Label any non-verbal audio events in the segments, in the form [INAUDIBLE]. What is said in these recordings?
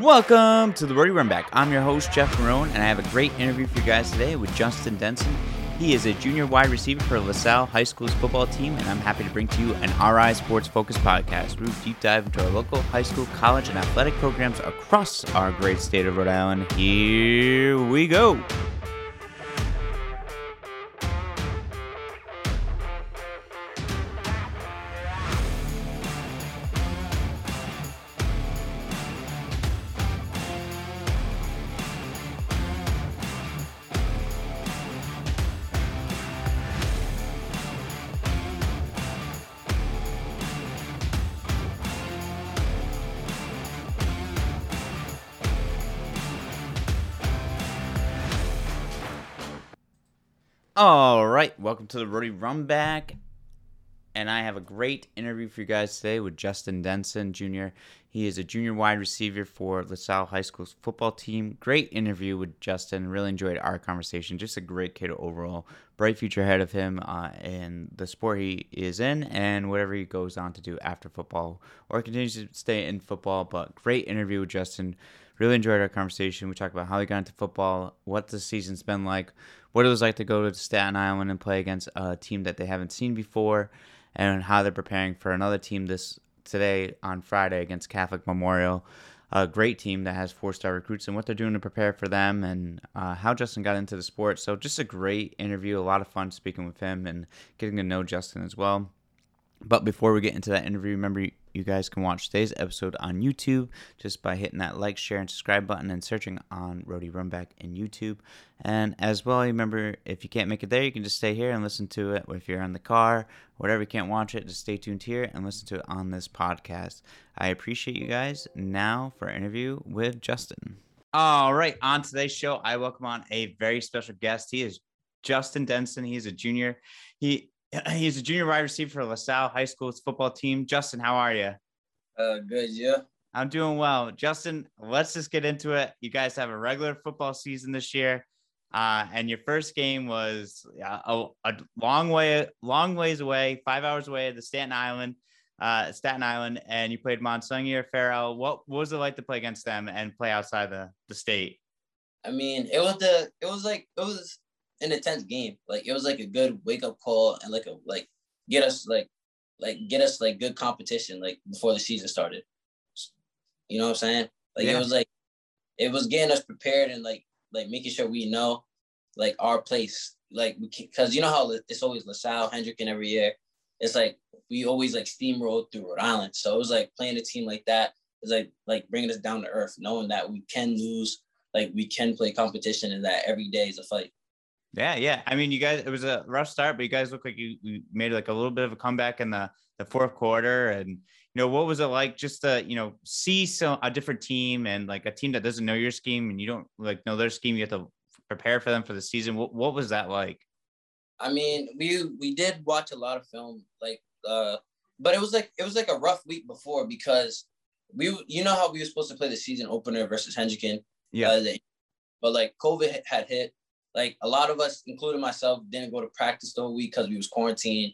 Welcome to the Rody Run Back. I'm your host, Jeff Marone, and I have a great interview for you guys today with Justin Denson. He is a junior wide receiver for LaSalle High School's football team, and I'm happy to bring to you an RI Sports Focus podcast. We deep dive into our local high school, college, and athletic programs across our great state of Rhode Island. Here we go. All right, welcome to the Rody Run Back. And I have a great interview for you guys today with Justin Denson Jr. He is a junior wide receiver for LaSalle High School's football team. Great interview with Justin. Really enjoyed our conversation. Just a great kid overall. Bright future ahead of him uh, in the sport he is in and whatever he goes on to do after football or continues to stay in football. But great interview with Justin. Really enjoyed our conversation. We talked about how he got into football, what the season's been like, what it was like to go to Staten Island and play against a team that they haven't seen before, and how they're preparing for another team this today on Friday against Catholic Memorial. A great team that has four-star recruits and what they're doing to prepare for them, and uh, how Justin got into the sport. So just a great interview. A lot of fun speaking with him and getting to know Justin as well. But before we get into that interview, remember you guys can watch today's episode on YouTube just by hitting that like, share, and subscribe button and searching on Rody Runback in YouTube. And as well, remember if you can't make it there, you can just stay here and listen to it. If you're in the car, whatever you can't watch it, just stay tuned here and listen to it on this podcast. I appreciate you guys. Now for interview with Justin. All right, on today's show, I welcome on a very special guest. He is Justin Denson. He's a junior. He [CLEARS THROAT] He's a junior wide receiver for LaSalle High School's football team. Justin, how are you? Uh, good, yeah. I'm doing well. Justin, let's just get into it. You guys have a regular football season this year. Uh, and your first game was a, a, long way, long ways away, five hours away at the Staten Island, uh, Staten Island, and you played Monsignor Farrell. What, what was it like to play against them and play outside the, the state? I mean, it was the, it was like, it was an intense game. Like it was like a good wake up call and like a like get us like like get us like good competition like before the season started. You know what I'm saying? Like yeah. it was like it was getting us prepared and like like making sure we know like our place. Like because you know how it's always LaSalle, Hendricken every year. It's like we always like steamrolled through Rhode Island. So it was like playing a team like that is like like bringing us down to earth, knowing that we can lose, like we can play competition, and that every day is a fight. Yeah, yeah. I mean, you guys, it was a rough start, but you guys look like you, you made like a little bit of a comeback in the the fourth quarter. And you know, what was it like just to you know see some a different team and like a team that doesn't know your scheme and you don't like know their scheme, you have to prepare for them for the season. What what was that like? I mean, we we did watch a lot of film, like, uh, but it was like it was like a rough week before because we, you know, how we were supposed to play the season opener versus Hendricken. Yeah. Uh, but like COVID had hit, like a lot of us, including myself, didn't go to practice the whole week because we was quarantined.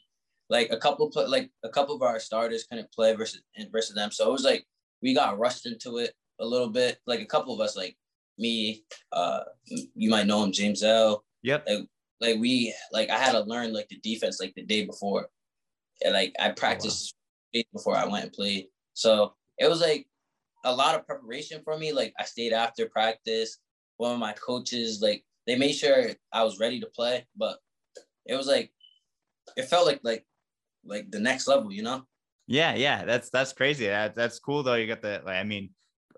Like a couple, of, like a couple of our starters couldn't play versus versus them, so it was like we got rushed into it a little bit. Like a couple of us, like me, uh, you might know him, James L. Yep. Like, like we, like I had to learn like the defense like the day before, and like I practiced oh, wow. before I went and played. So it was like a lot of preparation for me. Like I stayed after practice. One of my coaches like they made sure I was ready to play, but it was like it felt like like like the next level, you know? Yeah, yeah, that's that's crazy. That, that's cool though. You got the like, I mean,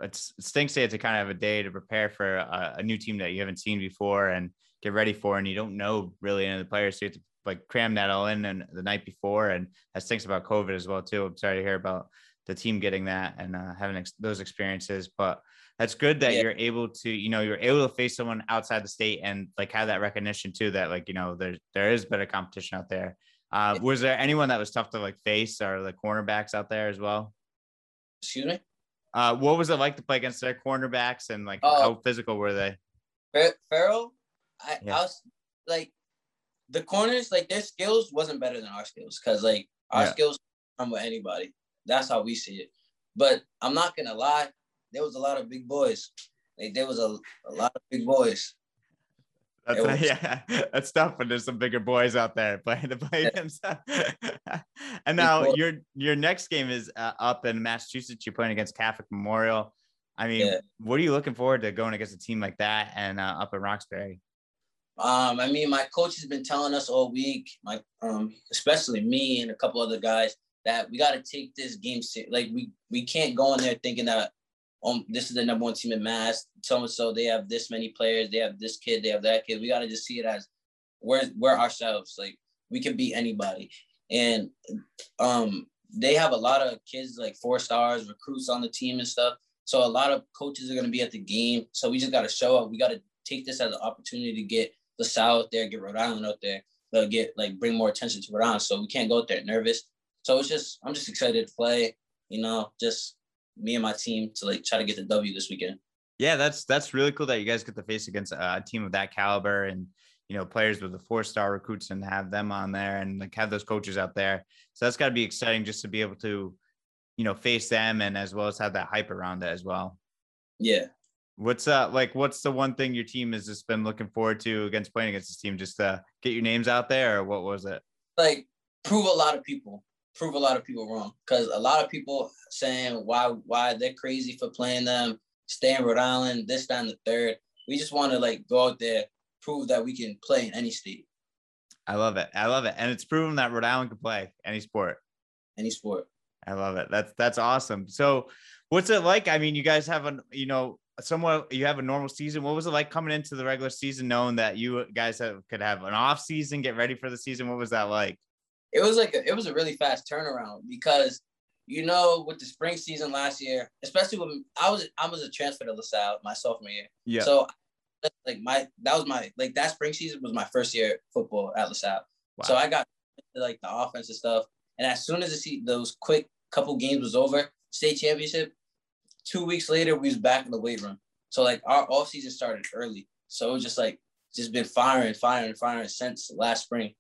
it's, it stinks to kind of have a day to prepare for a, a, new team that you haven't seen before and get ready for, and you don't know really any of the players, so you have to like cram that all in and the night before. And that stinks about COVID as well too. I'm sorry to hear about the team getting that and uh, having ex- those experiences, but that's good that yeah. you're able to you know you're able to face someone outside the state and like have that recognition too that like you know there there is better competition out there. Uh, was there anyone that was tough to like face or the cornerbacks out there as well? Excuse me? Uh, what was it like to play against their cornerbacks and like uh, how physical were they? Farrell, I, yeah. I was like the corners like their skills wasn't better than our skills because like our yeah. skills come with anybody. That's how we see it. But i'm not gonna lie there was a lot of big boys. Like there was a, a lot of big boys. That's a, yeah, [LAUGHS] that's tough when there's some bigger boys out there playing to play themselves. [LAUGHS] and now your your next game is uh, up in Massachusetts. You're playing against Catholic Memorial. I mean, yeah. what are you looking forward to going against a team like that and uh, up in Roxbury? Um, I mean, my coach has been telling us all week, my um, especially me and a couple other guys, that we got to take this game. Like we we can't go in there thinking that um this is the number one team in Mass. So and so they have this many players, they have this kid, they have that kid. We got to just see it as we're we're ourselves. Like we can beat anybody, and um they have a lot of kids like four stars recruits on the team and stuff. So a lot of coaches are going to be at the game. So we just got to show up. We got to take this as an opportunity to get the South there, get Rhode Island out there, uh, get like bring more attention to Rhode Island. So we can't go out there nervous. So it's just I'm just excited to play. You know, just me and my team to like try to get the W this weekend. Yeah, that's that's really cool that you guys get to face against a team of that caliber and you know players with the four star recruits and have them on there and like have those coaches out there. So that's got to be exciting just to be able to you know face them and as well as have that hype around it as well. Yeah, What's uh like what's the one thing your team has just been looking forward to against playing against this team? Just to get your names out there or what was it? Like prove a lot of people, prove a lot of people wrong. Cause a lot of people saying why why they're crazy for playing them, stay in Rhode Island, this, time the third. We just want to like go out there, prove that we can play in any state. I love it. I love it. And it's proven that Rhode Island can play any sport. Any sport. I love it. That's that's awesome. So what's it like? I mean, you guys have a you know somewhat you have a normal season. What was it like coming into the regular season, knowing that you guys have, could have an off season, get ready for the season? What was that like? It was like a, it was a really fast turnaround because you know with the spring season last year, especially when I was I was a transfer to LaSalle my sophomore year. Yeah. So like my that was my like that spring season was my first year football at LaSalle. Wow. So I got like the offense and stuff, and as soon as the see those quick couple games was over, state championship, two weeks later, we was back in the weight room. So like our off season started early. So it was just like just been firing, firing, firing since last spring.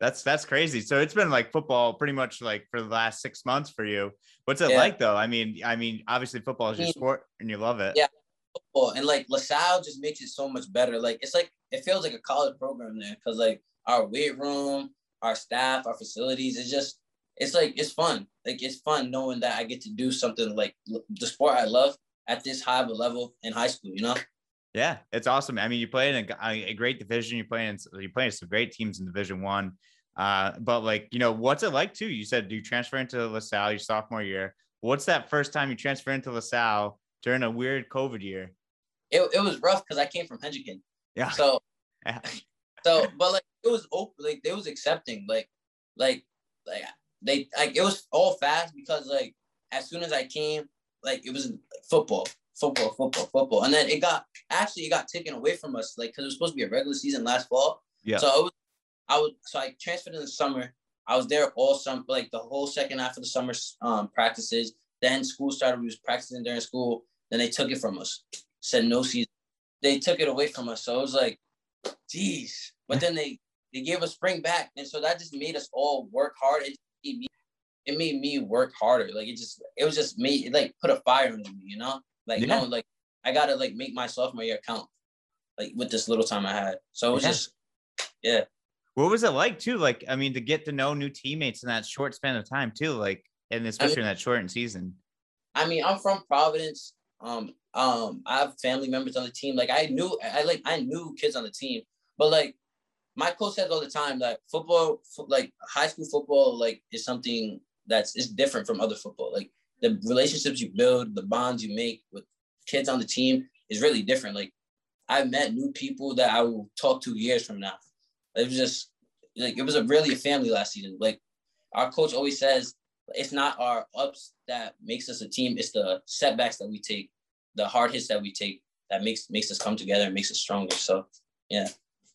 That's that's crazy. So it's been like football pretty much like for the last six months for you. What's it yeah. like though? I mean, I mean, obviously football is your sport and you love it. Yeah. Football. And like LaSalle just makes it so much better. Like it's like it feels like a college program there because like our weight room, our staff, our facilities, it's just it's like it's fun. Like it's fun knowing that I get to do something like the sport I love at this high of a level in high school. You know. Yeah, it's awesome. I mean, you play in a, a great division. You play in you play in some great teams in Division One. Uh, but like, you know, what's it like too? You said you transfer into LaSalle your sophomore year. What's that first time you transfer into LaSalle during a weird COVID year? It, it was rough because I came from Hendricken. Yeah. So, [LAUGHS] [LAUGHS] so, but like it was open, like they was accepting, like, like, like they like it was all fast because like as soon as I came, like it was football, football, football, football, and then it got actually it got taken away from us, like because it was supposed to be a regular season last fall. Yeah. So I was, I was so I transferred in the summer. I was there all summer, like the whole second half of the summer um, practices. Then school started. We was practicing during school. Then they took it from us. Said no season. They took it away from us. So it was like, geez. But then they they gave us spring back, and so that just made us all work hard. It made me, it made me work harder. Like it just, it was just me. It like put a fire under me, you know. Like yeah. you know, like I gotta like make my sophomore year count, like with this little time I had. So it was yeah. just, yeah. What was it like too? Like I mean, to get to know new teammates in that short span of time too, like and especially I mean, in that shortened season. I mean, I'm from Providence. Um, um, I have family members on the team. Like I knew, I like I knew kids on the team, but like my coach says all the time that football, like high school football, like is something that's is different from other football. Like the relationships you build, the bonds you make with kids on the team is really different. Like I've met new people that I will talk to years from now. It was just like it was a really a family last season. Like our coach always says, it's not our ups that makes us a team. It's the setbacks that we take, the hard hits that we take that makes makes us come together and makes us stronger. So yeah.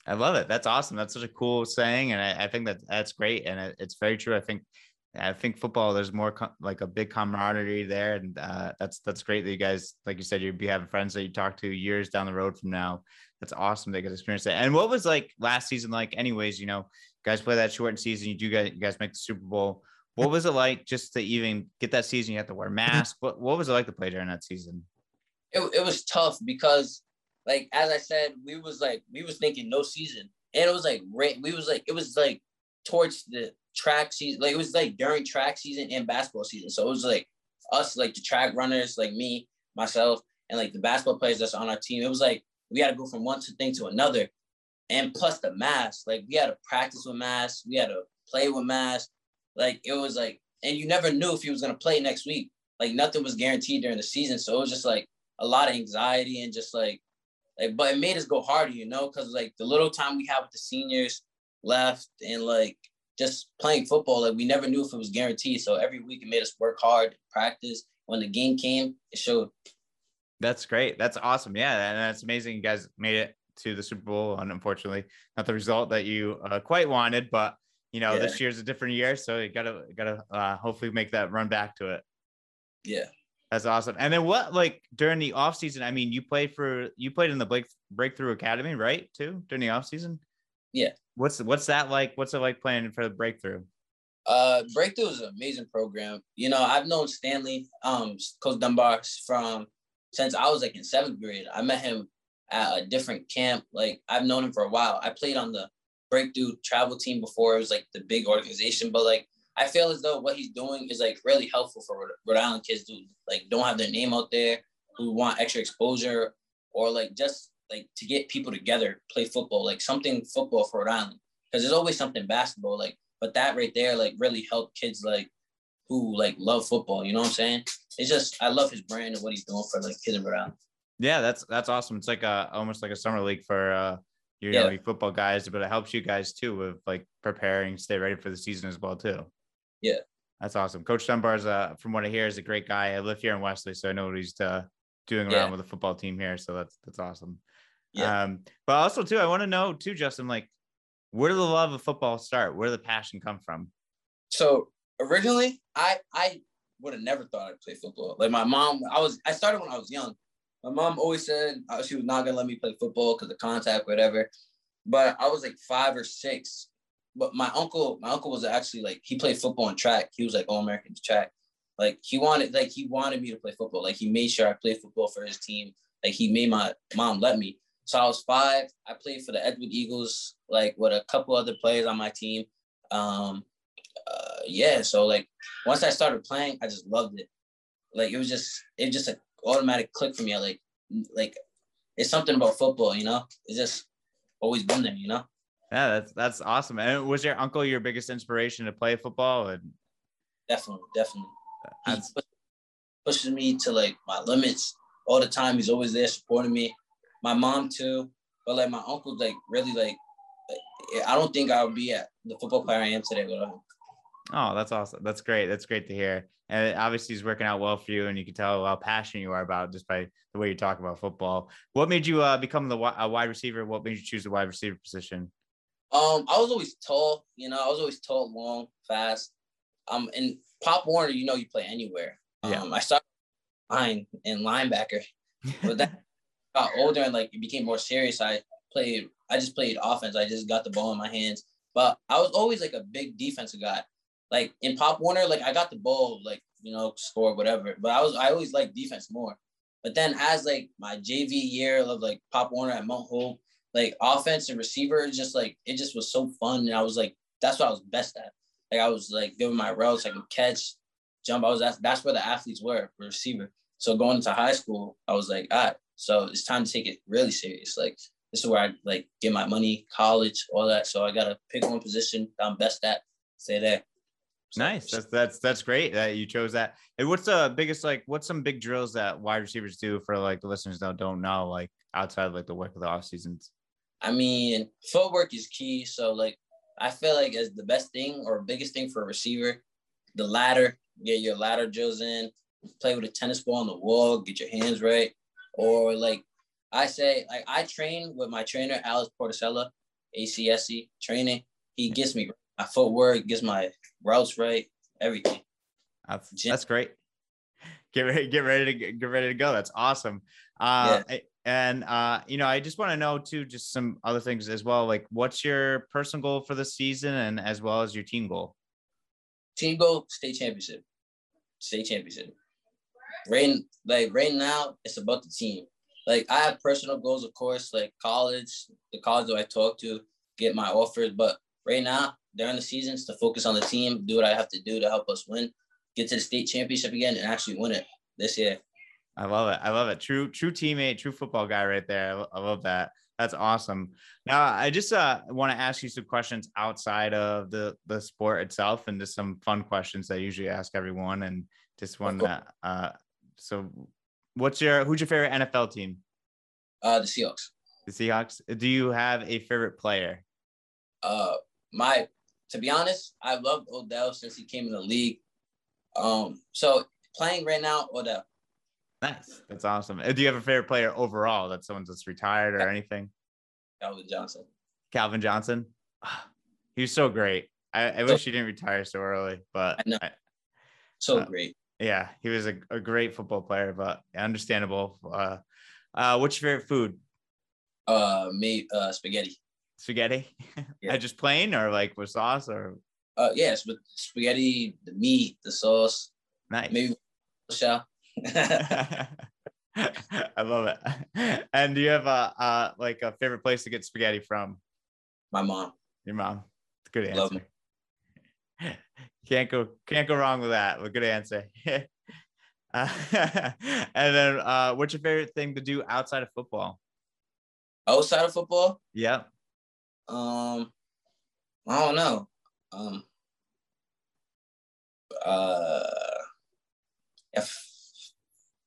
I love it. That's awesome. That's such a cool saying, and I, I think that that's great, and it, it's very true. I think, I think football. There's more com- like a big camaraderie there, and uh, that's that's great that you guys, like you said, you'd be having friends that you talk to years down the road from now. That's awesome. They get experience that. And what was like last season like? Anyways, you know, guys play that shortened season. You do guys, you guys make the Super Bowl. what was it like just to even get that season? You have to wear masks. What what was it like to play during that season? It, it was tough because, like as I said, we was like we was thinking no season, and it was like we was like it was like towards the track season. Like it was like during track season and basketball season. So it was like us, like the track runners, like me, myself, and like the basketball players that's on our team. It was like we had to go from one thing to another. And plus the mask, like we had to practice with masks, we had to play with masks. Like it was like, and you never knew if he was gonna play next week. Like nothing was guaranteed during the season. So it was just like a lot of anxiety and just like like but it made us go harder, you know, because like the little time we had with the seniors left and like just playing football, like we never knew if it was guaranteed. So every week it made us work hard, practice. When the game came, it showed. That's great. That's awesome. Yeah, and that's amazing. You guys made it to the Super Bowl, and unfortunately, not the result that you uh, quite wanted. But you know, yeah. this year's a different year, so you gotta gotta uh, hopefully make that run back to it. Yeah, that's awesome. And then what, like during the off season? I mean, you played for you played in the Blake Breakthrough Academy, right? Too during the off season. Yeah. What's what's that like? What's it like playing for the Breakthrough? Uh, Breakthrough is an amazing program. You know, I've known Stanley, um, Coach Dunbar from since I was like in seventh grade. I met him at a different camp. Like I've known him for a while. I played on the Breakthrough travel team before. It was like the big organization, but like I feel as though what he's doing is like really helpful for Rhode Island kids who like don't have their name out there, who want extra exposure, or like just like to get people together, play football, like something football for Rhode Island. Because there's always something basketball, like, but that right there, like, really helped kids like who like love football. You know what I'm saying? It's just I love his brand and what he's doing for like kids in Rhode Island. Yeah, that's that's awesome. It's like a almost like a summer league for uh your yeah. know, football guys, but it helps you guys too with like preparing, stay ready for the season as well too. Yeah. That's awesome. Coach Dunbar's uh from what I hear is a great guy. I live here in Westerly, so I know what he's uh, doing around yeah. with the football team here. So that's that's awesome. Yeah. Um, but also too, I want to know too, Justin, like where did the love of football start? Where did the passion come from? So originally, I I would have never thought I'd play football. Like my mom, I was I started when I was young. My mom always said uh, she was not gonna let me play football because of contact, whatever. But I was like five or six. But my uncle, my uncle was actually like he played football and track. He was like all American track. Like he wanted, like he wanted me to play football. Like he made sure I played football for his team. Like he made my mom let me. So I was five. I played for the Edward Eagles, like with a couple other players on my team. Um, uh, yeah. So like once I started playing, I just loved it. Like it was just it was just an automatic click for me. I like like it's something about football, you know. It's just always been there, you know. Yeah, that's that's awesome. And was your uncle your biggest inspiration to play football? And definitely, definitely. He pushes me to like my limits all the time. He's always there supporting me my mom too. But like my uncle, like really like, I don't think I would be at the football player I am today without him. Oh, that's awesome. That's great. That's great to hear. And obviously, he's working out well for you, and you can tell how passionate you are about just by the way you talk about football. What made you uh, become the a wide receiver? What made you choose the wide receiver position? Um, I was always tall. You know, I was always tall, long, fast. Um, and Pop Warner, you know, you play anywhere. Um, yeah. I started line in linebacker, but that [LAUGHS] got older and like it became more serious, I played. I just played offense. I just got the ball in my hands. But I was always like a big defensive guy. Like in Pop Warner, like I got the ball, like you know, score whatever. But I was I always like defense more. But then as like my JV year of like Pop Warner at Mount Hope, like offense and receiver, just like it just was so fun. And I was like, that's what I was best at. Like I was like giving my routes, I could catch, jump. I was that's that's where the athletes were, receiver. So going into high school, I was like, all right, so it's time to take it really serious. Like this is where I like get my money, college, all that. So I gotta pick one position that I'm best at, stay there. So, nice. That's that's that's great that you chose that. And what's the biggest like what's some big drills that wide receivers do for like the listeners that don't know, like outside of, like the work of the off seasons? I mean, footwork is key. So like I feel like as the best thing or biggest thing for a receiver, the ladder, get your ladder drills in, play with a tennis ball on the wall, get your hands right or like I say, like I train with my trainer Alex Porticella, ACSC training. He gets me my footwork, gets my routes right, everything. That's, that's great. Get ready, get ready to get ready to go. That's awesome. Uh, yeah. And uh, you know, I just want to know too, just some other things as well. Like, what's your personal goal for the season, and as well as your team goal? team goal, state championship. State championship. Right like right now, it's about the team. Like I have personal goals, of course, like college, the college that I talk to, get my offers. But right now, during the seasons, to focus on the team, do what I have to do to help us win, get to the state championship again, and actually win it this year. I love it. I love it. True, true teammate, true football guy right there. I love that. That's awesome. Now, I just uh, want to ask you some questions outside of the the sport itself, and just some fun questions that I usually ask everyone. And just one that. Uh, so, what's your who's your favorite NFL team? Uh, the Seahawks. The Seahawks. Do you have a favorite player? Uh, my to be honest, I loved Odell since he came in the league. Um, so playing right now, Odell. Nice. That's awesome. Uh, do you have a favorite player overall? That someone's just retired or anything? Calvin Johnson. Calvin Johnson. He was so great. I, I wish he didn't retire so early, but I know. I, so uh, great. Yeah, he was a, a great football player, but understandable. Uh, uh, what's your favorite food? Uh, made uh spaghetti. Spaghetti? [LAUGHS] Yeah. just plain or like with sauce or Uh, yes, but spaghetti, the meat, the sauce, nice? maybe shell. [LAUGHS] I love it. [LAUGHS] And do you have a uh, like a favorite place to get spaghetti from? My mom. Your mom. Good Love answer. [LAUGHS] Can't go can't go wrong with that. A good answer. [LAUGHS] uh, [LAUGHS] and then uh, what's your favorite thing to do outside of football? Outside of football, Yeah. um, I don't know. Um, uh, if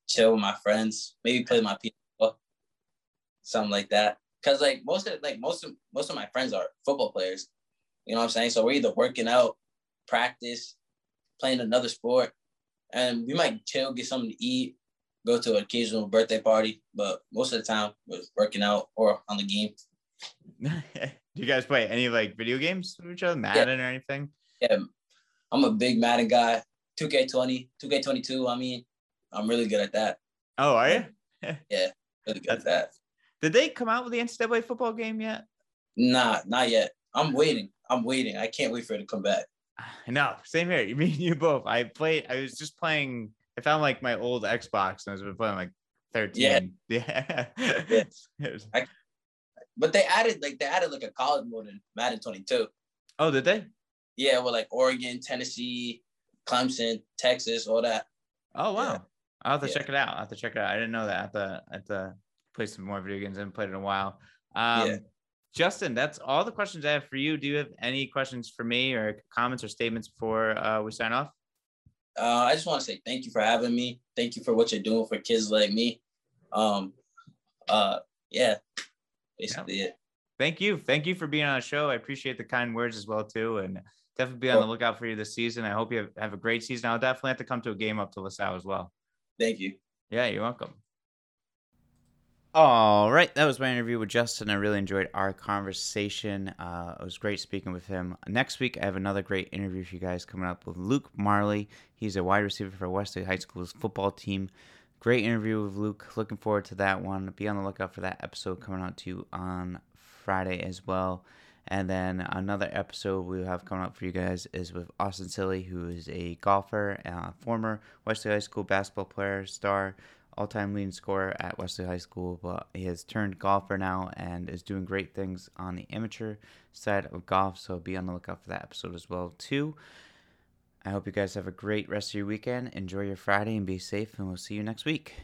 chill with my friends, maybe play my people, something like that. Cause like most of like most of most of my friends are football players. You know what I'm saying? So we're either working out, practice, playing another sport, and we might chill, get something to eat, go to an occasional birthday party. But most of the time, we're working out or on the game. [LAUGHS] do you guys play any like video games with each other, Madden or anything? Yeah, I'm a big Madden guy. 2K20, 2K22. I mean, I'm really good at that. Oh, are you? Yeah, [LAUGHS] really good at that. Did they come out with the NCAA football game yet? Nah, not yet. I'm waiting. I'm waiting. I can't wait for it to come back. [SIGHS] No, same here. [LAUGHS] You mean you both? I played. I was just playing. I found like my old Xbox and I was playing like thirteen. [LAUGHS] Yeah. Yeah. [LAUGHS] Was- But they added like they added like a college mode in Madden 22. oh, did they? Yeah, well, like Oregon, Tennessee, Clemson, Texas, all that. Oh wow. Yeah. I'll have to Yeah. check it out. I'll have to check it out. I didn't know that. I have to, I have to play some more video games. I haven't played in a while. Um, Yeah. Justin, that's all the questions I have for you. Do you have any questions for me or comments or statements before uh, we sign off? Uh, I just want to say thank you for having me. Thank you for what you're doing for kids like me. Um, uh, yeah, basically it. Thank you. Thank you for being on the show. I appreciate the kind words as well too, and definitely be on the lookout for you this season. I hope you have, have a great season. I'll definitely have to come to a game up to LaSalle as well. Thank you. Yeah, you're welcome. All right, that was my interview with Justin. I really enjoyed our conversation. Uh, it was great speaking with him. Next week, I have another great interview for you guys coming up with Luke Marley. He's a wide receiver for Westerly High School's football team. Great interview with Luke. Looking forward to that one. Be on the lookout for that episode coming out to you on Friday as well. And then another episode we'll have coming up for you guys is with Austin Silly, who is a golfer, uh, former Wesley High School basketball player, star, all time leading scorer at Westerly High School. But he has turned golfer now and is doing great things on the amateur side of golf. So be on the lookout for that episode as well, too. I hope you guys have a great rest of your weekend. Enjoy your Friday and be safe, and we'll see you next week.